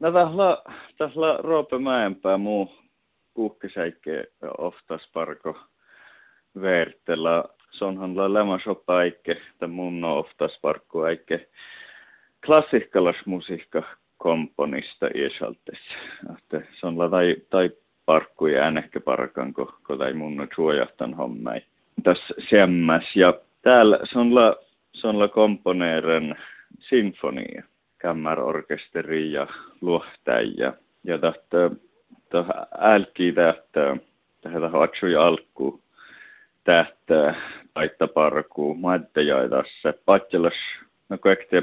No tahla, tahla Roope Mäenpää muu kuhkisäikke oftas parko vertellä. Se onhan la lämasoppa eikke, tai mun oftas parkku eikke musiikka komponista iäsaltes. Se on tai, tai parkku ja äänekkä parkan, kun ko tai mun suojahtan hommai. Tässä semmäs ja täällä se on la, se on la komponeeren sinfonia kammarorkesteri ja luohtäjä. Ja tahta, tahta älki tähtä, tähtä hatsui alku tähtä taitta parku, tässä, patjelas, no kaikkea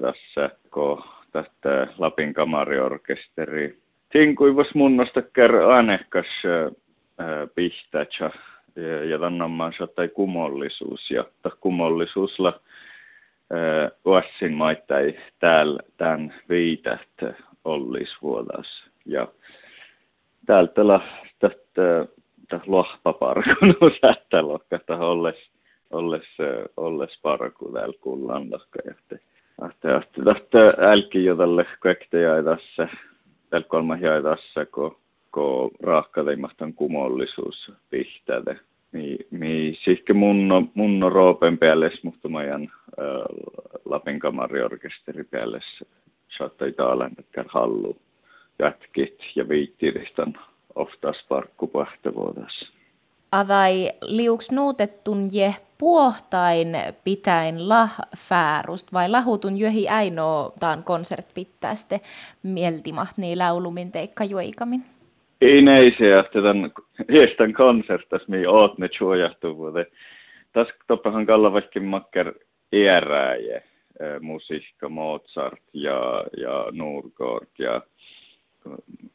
tässä, kun tähtä Lapin kamariorkesteri. Tinkuivas munnosta kerran anehkas pihtätsä ja, ja tai kumollisuus ja kumollisuusla Uassin maittai täällä tämän viität ollis Ja täältä tästä lohpaparkun sättä lohkata olles, olles, olles parku täällä kullan lohka. Ahte, ahte, tästä älki jo tälle kaikkea tässä, täällä kolmas jäi tässä, kun, kun raakkateimmastan kumollisuus pihtäätä mi, mi sihke munno, munno roopen päälle, mutta majan äh, Lapin kamariorkesteri päälle saattaa taalan, että hallu jätkit ja viittiristan oftas parkku vuodas. Avai liuks nuutettun je puohtain pitäin lah fäärust vai lahutun jöhi äinoo taan konsert pittääste mieltimaht niin laulumin teikka juikamin? Ei se, että tämän hiestän konsertas, mi oot ne. Tässä toppahan kalla vaikka makker iäräjä, musiikka Mozart ja, ja Nurgård ja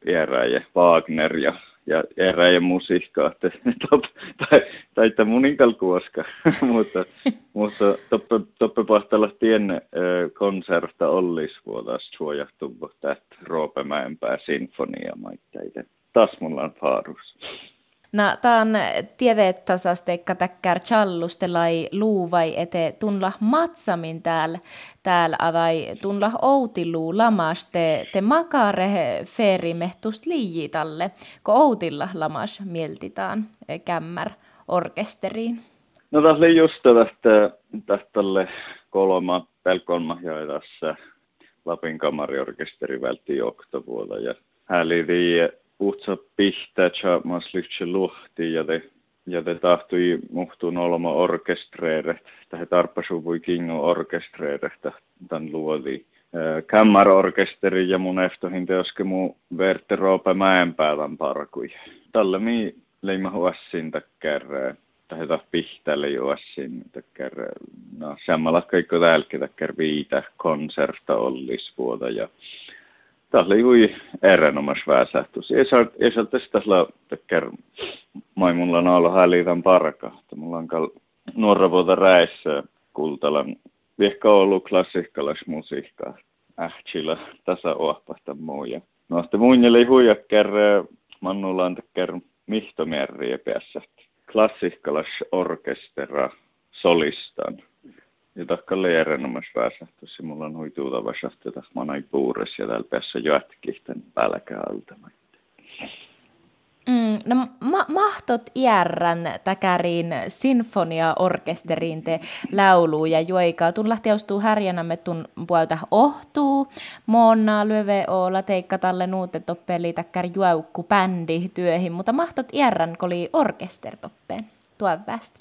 iäräjä Wagner ja, ja iäräjä musiikka, että top, tai, tai että munikal kuoska, mutta, mutta toppe, toppe pahtalla tien konserta ollis vuodas suojahtuvuutta, että Roope Mäenpää sinfonia maitteiden taas mulla on faarus. No, tämä on tiedeet tasasteikka täkkär challustelai luuvai ete tunla matsamin täällä, täällä avai tunla outiluu lamas te, te makare feerimehtus liijitalle, kun outilla lamas mieltitään eh, kämmär orkesteriin. No tässä oli just tästä, tästä kolma, pelkolma tässä Lapin kamariorkesteri vältti oktovuoda ja hän oli uutsa pihtää mas lyhtsä luhti ja te ja te tahtui muhtuun olema orkestreere, tähän voi kingo orkestreere tämän luoli. Kämmärorkesteri ja mun ehtohin teoske mu verte Roope Mäenpäävän parkui. Tällä mi leima huassin takkär, tähän taas pihtälle juossin takkär, no samalla kaikko täälläkin takkär viitä konserta ollis vuoda ja Tällä oli erinomas väsähtus. Ei saa, tästä tekkär, mai mulla on ollut häliitän parka. Mulla on kal nuora vuotta räissä kultalan viehkä ollut klassikkalas musiikkaa. Ähtsillä tässä ohpasta muuja. No sitten muinjeli huijakkär, mannulla on tekkär mihtomierriä päässä. Klassikkalas orkestera solistan ja takka leerenommas pääsähtössä. Mulla on huituuta vasahti, mä oon puures ja täällä päässä jätkihten pälkä alta. Mm, no ma- mahtot iärrän täkäriin sinfoniaorkesteriin te laulu ja juoikaa. Tun lähti ostuu härjänämme tun puolta ohtuu. Monna lyöve olla teikka talle nuutte toppeli täkkär juaukku bändi työhin, mutta mahtot iärrän koli orkestertoppeen tuon västä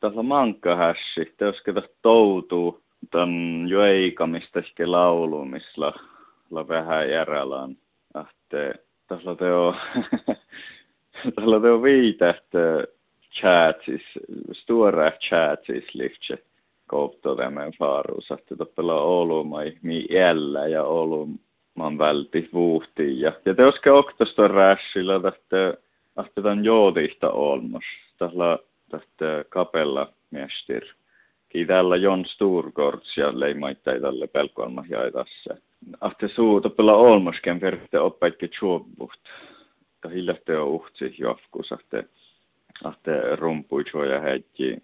tuossa mankkahässi, teoske tuossa toutuu ton joikamista ehkä laulu, missä la vähän järjellään. Ahte, tuossa teo, tuossa teo viität chatsis, stora chatsis liftse koopto tämän faaruus, että toppela Oulu mai mi jällä ja Oulu man välti vuhti. Ja, ja teoske oktosta rässillä, että ahte tämän joodista olmos. Tällä tästä kapella mestir. Kiitellä Jon Sturgårds ja leimaittai tälle pelkoilma jaidassa. Ahte suuta pela olmosken verte oppaikki tjuovuht. Ka hiljahte on uhtsi jofkus ahte, ahte rumpui ja heikki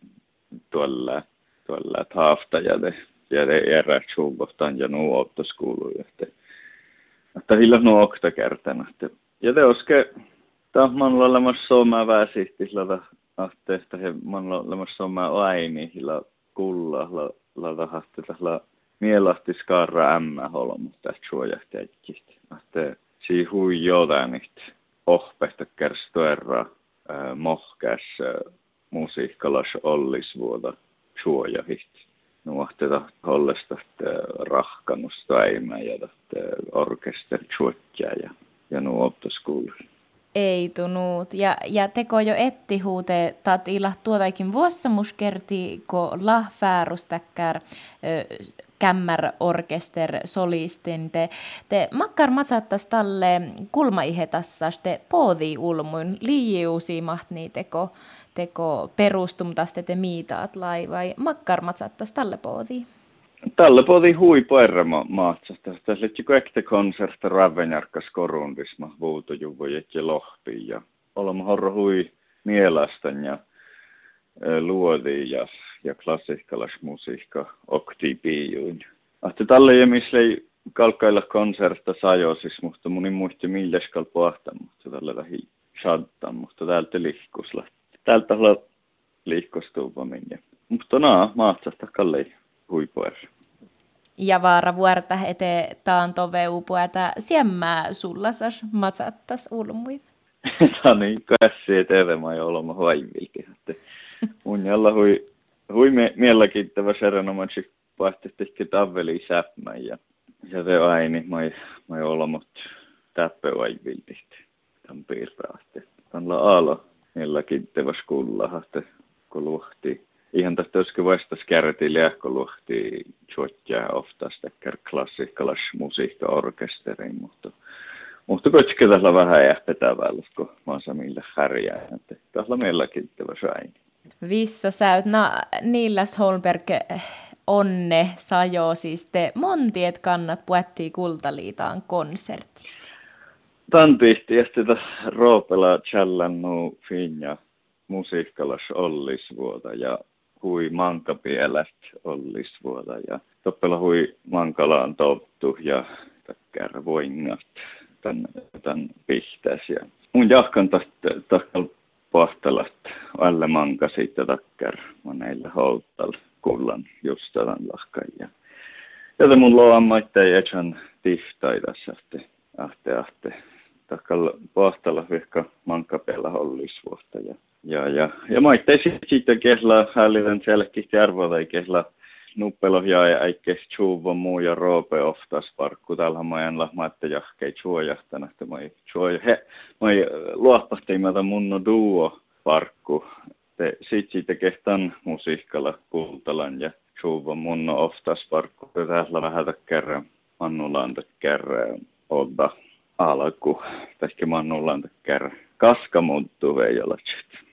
tuolla, tuolla taafta ja de, ja de erä tjuovuhtan ja nuu ottos kuului. Ahte, Että hillä no okta kertana. Ja te oske, ta man olemassa soma väsihti, että he man olemassa soma aini, hillä kulla, la, la tahti, la mielahti skarra ämmä holmu, tästä suojahtajikista. Ahte, si hui jodanit, ohpehta kerstoerra, mohkäs, musiikkalas ollis vuoda suojahit nuohteta hollesta rahkanus taima ja orkester ja, ja nuoptoskoulu. Ei tunuut. Ja, ja teko jo etti huute, taat illa tuotaikin vuossamus kerti, ko lahfäärustäkkär kämmär orkester solistin. Te, te makkar matsattas talle kulmaihetassas te poodi ulmuin liiusi mahtni teko, teko perustum tästä te miitaat lai vai makkar matsattas talle poodi? Tällä poodi hui poerra maatsasta. Tässä oli ekte konserta Ravenjarkas korundis ma vuutojuvu ja olemme horro hui mielastan ja luodi ja ja klassikkalas musiikka okti piijuin. Ahti tällä ei missä ei kalkkailla konserta sajosis, mutta munin muisti milläskal pohta, mutta tällä vähi shadta, mutta täältä lihkusla. Täältä olla liikkostuupa minne. Mutta naa, maatsasta kallei huipuer. Ja vaara vuorta ete taanto veupueta siemmää sullasas matsattas ulmuin. Tämä on niin käsi eteen, mä jo olemme hoivilti. Mun jalla hui hui mielenkiintoista erinomaisesti vaihtoehtoisesti taveli säppmän ja se aini, mä ei, mä ei olla mut täppä viltistä. Tämän piirtaaste. Tämän la aalo mielenkiintoista kuulla, että kun luhti. Ihan tästä olisikin vastas kärtille, kun luhti tjotjaa ofta sitä klassikkalas musiikka-orkesteriin, mutta mutta kuitenkin tällä vähän jähpetävällä, kun mä oon samille härjää, että tällä mielenkiintoista aini. Vissa säyt, na Nillas Holmberg onne sajo siis te montiet kannat puettiin Kultaliitaan konsertti. Tantiisti ja sitä Roopela challannu finja musiikkalas ollisvuota ja hui mankapielät ollisvuota ja toppela hui mankalaan tottu ja takkär voingat tän, tän pihtäs ja mun jahkan tahkal pohtalat alle manka sitten takkar moneille houttal kullan just tämän lahkan. Ja, ja mun loa maitte ja chan tiftaita ahte, ahte, ahte. Takkal pohtalla vihka mankapella hollisvuotta. Ja, ja, ja, ja maitte sitten kehla hällinen selkihti arvoa kehla nuppelo ja äikke chuva muu ja roope oftas parkku tällä majan lahmaatte jahkei chuojahtana, että moi chuoja, he, moi luoppahtiimata munno duo parkku, te sit siitä kehtan musiikkalla kultalan ja chuva munno oftas parkku, täällä vähän kerran mannulaan kerran odda alku, tai mannulaan kerran kaska muuttuu veijolatsit.